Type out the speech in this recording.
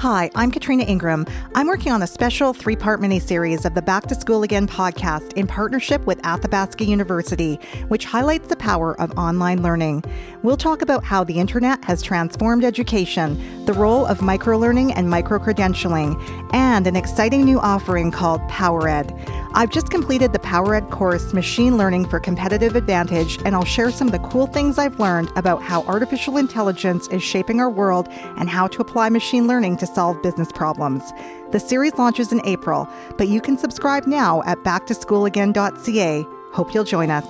Hi, I'm Katrina Ingram. I'm working on a special three part miniseries of the Back to School Again podcast in partnership with Athabasca University, which highlights the power of online learning. We'll talk about how the internet has transformed education, the role of microlearning and microcredentialing, and an exciting new offering called PowerEd. I've just completed the PowerEd course, Machine Learning for Competitive Advantage, and I'll share some of the cool things I've learned about how artificial intelligence is shaping our world and how to apply machine learning to solve business problems. The series launches in April, but you can subscribe now at backtoschoolagain.ca. Hope you'll join us.